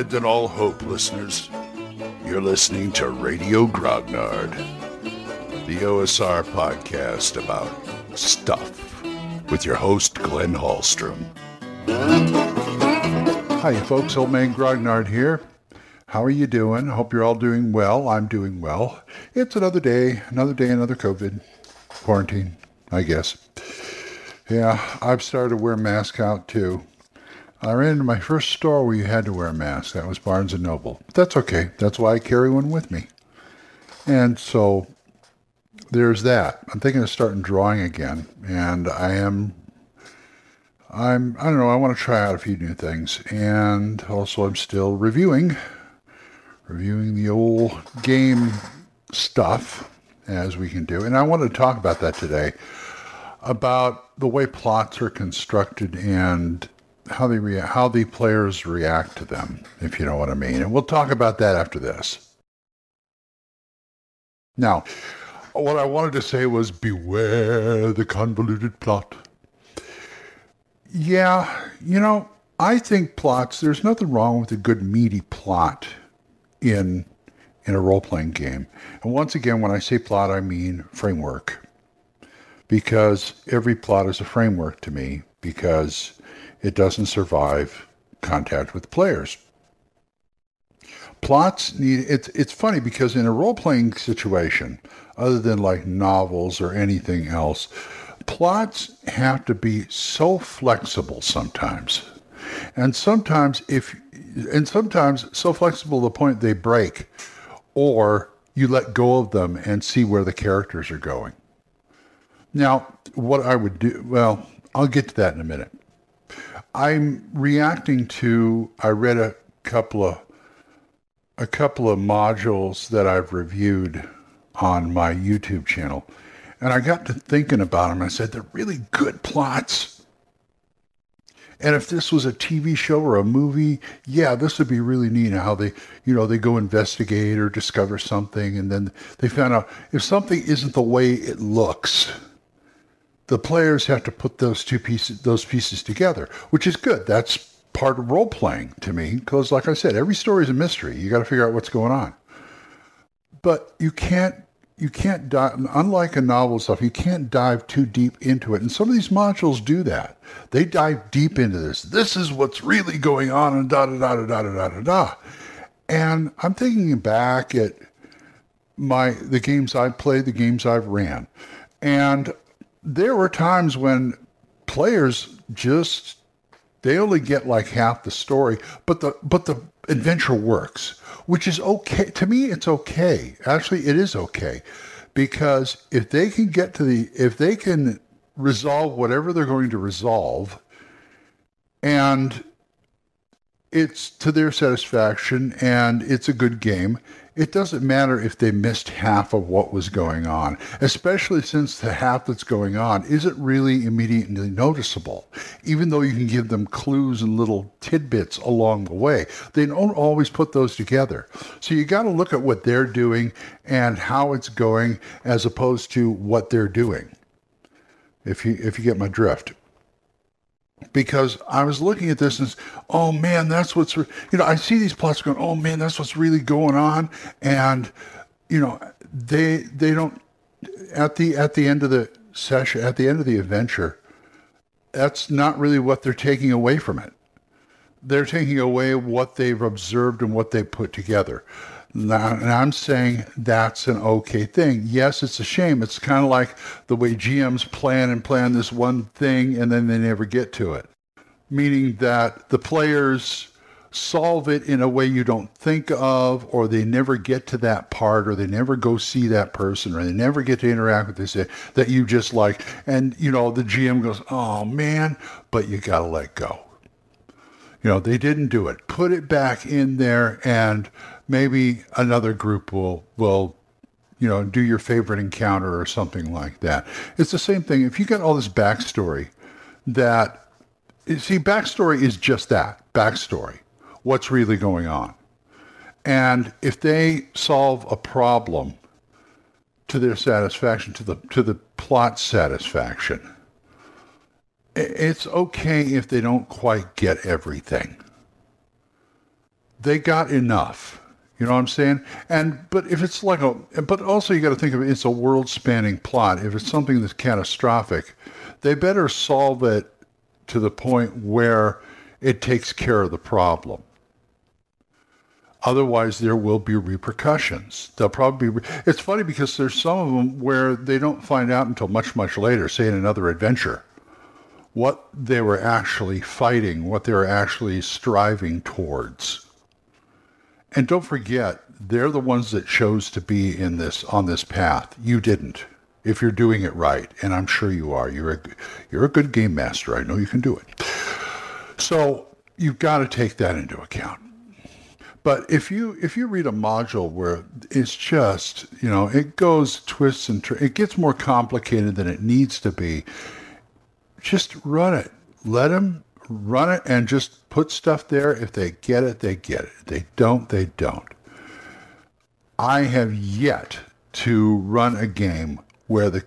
Abandon all hope, listeners. You're listening to Radio Grognard, the OSR podcast about stuff, with your host, Glenn Hallstrom. Hi, folks. Old Man Grognard here. How are you doing? Hope you're all doing well. I'm doing well. It's another day, another day, another COVID quarantine, I guess. Yeah, I've started to wear mask out too. I ran into my first store where you had to wear a mask. That was Barnes and Noble. But that's okay. That's why I carry one with me. And so there's that. I'm thinking of starting drawing again, and I am. I'm. I don't know. I want to try out a few new things, and also I'm still reviewing, reviewing the old game stuff as we can do. And I want to talk about that today, about the way plots are constructed and how they rea- how the players react to them, if you know what I mean. And we'll talk about that after this. Now, what I wanted to say was beware the convoluted plot. Yeah, you know, I think plots, there's nothing wrong with a good meaty plot in in a role-playing game. And once again, when I say plot, I mean framework. Because every plot is a framework to me because it doesn't survive contact with players. Plots need it's it's funny because in a role playing situation, other than like novels or anything else, plots have to be so flexible sometimes. And sometimes if and sometimes so flexible to the point they break or you let go of them and see where the characters are going. Now, what I would do, well, I'll get to that in a minute. I'm reacting to I read a couple of a couple of modules that I've reviewed on my YouTube channel. And I got to thinking about them. I said they're really good plots. And if this was a TV show or a movie, yeah, this would be really neat how they, you know, they go investigate or discover something and then they found out if something isn't the way it looks, the players have to put those two pieces those pieces together, which is good. That's part of role playing to me because like I said, every story is a mystery. You got to figure out what's going on. But you can't you can't dive, unlike a novel stuff, you can't dive too deep into it. And some of these modules do that. They dive deep into this. This is what's really going on and da da da da da da da da. And I'm thinking back at my the games I've played, the games I've ran. And there were times when players just they only get like half the story, but the but the adventure works, which is okay to me. It's okay. Actually, it is okay because if they can get to the if they can resolve whatever they're going to resolve, and it's to their satisfaction and it's a good game it doesn't matter if they missed half of what was going on, especially since the half that's going on isn't really immediately noticeable. Even though you can give them clues and little tidbits along the way, they don't always put those together. So you got to look at what they're doing and how it's going as opposed to what they're doing. If you if you get my drift because I was looking at this and oh man, that's what's you know I see these plots going oh man, that's what's really going on, and you know they they don't at the at the end of the session at the end of the adventure, that's not really what they're taking away from it. They're taking away what they've observed and what they put together. And I'm saying that's an okay thing. Yes, it's a shame. It's kind of like the way GMs plan and plan this one thing and then they never get to it. Meaning that the players solve it in a way you don't think of, or they never get to that part, or they never go see that person, or they never get to interact with this that you just like. And, you know, the GM goes, oh man, but you got to let go. You know, they didn't do it. Put it back in there and maybe another group will will you know do your favorite encounter or something like that. It's the same thing. If you get all this backstory, that see backstory is just that backstory. What's really going on, and if they solve a problem to their satisfaction, to the to the plot satisfaction, it's okay if they don't quite get everything they got enough. You know what I'm saying? And but if it's like a, but also you got to think of it. It's a world-spanning plot. If it's something that's catastrophic, they better solve it to the point where it takes care of the problem. Otherwise, there will be repercussions. They'll probably be. It's funny because there's some of them where they don't find out until much, much later, say in another adventure, what they were actually fighting, what they were actually striving towards. And don't forget, they're the ones that chose to be in this on this path. You didn't. If you're doing it right, and I'm sure you are, you're a you're a good game master. I know you can do it. So you've got to take that into account. But if you if you read a module where it's just you know it goes twists and tur- it gets more complicated than it needs to be, just run it. Let them run it and just put stuff there. If they get it, they get it. They don't, they don't. I have yet to run a game where the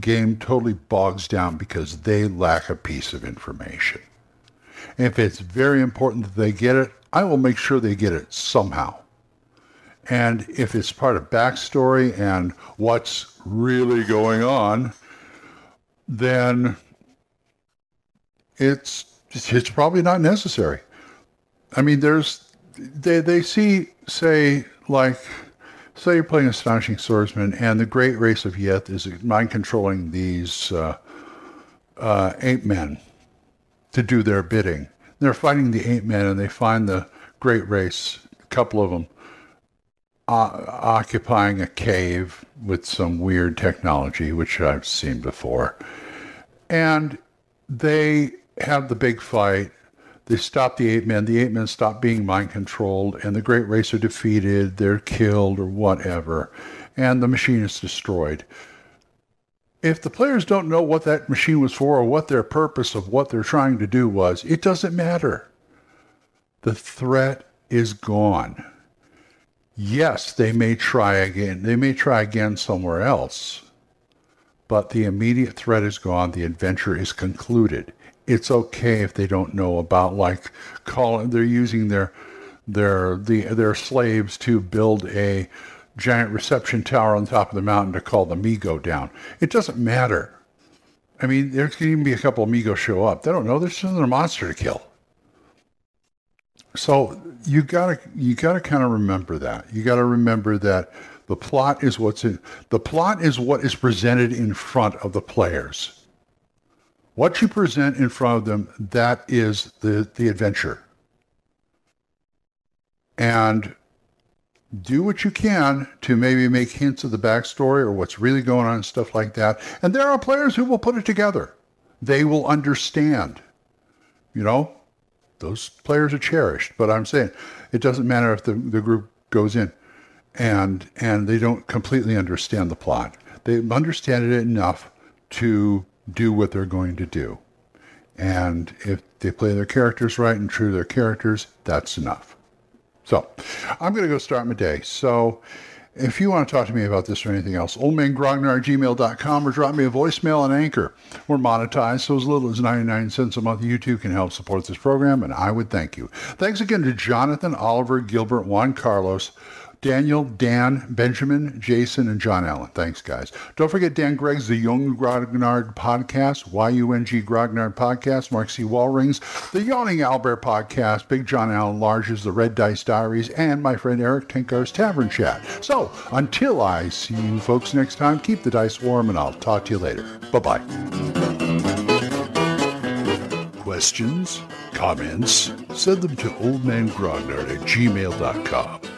game totally bogs down because they lack a piece of information. If it's very important that they get it, I will make sure they get it somehow. And if it's part of backstory and what's really going on, then it's it's probably not necessary. I mean, there's they they see say like say you're playing astonishing swordsman and the great race of Yith is mind controlling these uh, uh, ape men to do their bidding they're fighting the ape men and they find the great race, a couple of them, uh, occupying a cave with some weird technology, which I've seen before. And they have the big fight. They stop the ape men. The ape men stop being mind controlled, and the great race are defeated. They're killed or whatever, and the machine is destroyed if the players don't know what that machine was for or what their purpose of what they're trying to do was, it doesn't matter. The threat is gone. Yes, they may try again. They may try again somewhere else. But the immediate threat is gone. The adventure is concluded. It's okay if they don't know about like calling they're using their their the their slaves to build a giant reception tower on top of the mountain to call the Mi-Go down. It doesn't matter. I mean, there's going to even be a couple of show up. They don't know. There's another monster to kill. So you gotta you gotta kind of remember that. You gotta remember that the plot is what's in the plot is what is presented in front of the players. What you present in front of them, that is the, the adventure. And do what you can to maybe make hints of the backstory or what's really going on and stuff like that. And there are players who will put it together. They will understand. You know, those players are cherished. But I'm saying it doesn't matter if the, the group goes in and and they don't completely understand the plot. They understand it enough to do what they're going to do. And if they play their characters right and true to their characters, that's enough. So I'm going to go start my day. So if you want to talk to me about this or anything else, oldmangrognard gmail.com or drop me a voicemail on Anchor. We're monetized, so as little as 99 cents a month, you too can help support this program, and I would thank you. Thanks again to Jonathan, Oliver, Gilbert, Juan Carlos, Daniel, Dan, Benjamin, Jason, and John Allen. Thanks, guys. Don't forget Dan Gregg's The Young Grognard Podcast, Y-U-N-G Grognard Podcast, Mark C. Wallrings, The Yawning Albert Podcast, Big John Allen Large's The Red Dice Diaries, and my friend Erik Tenkar's Tavern Chat. So, until I see you folks next time, keep the dice warm, and I'll talk to you later. Bye-bye. Questions? Comments? Send them to oldmangrognard at gmail.com.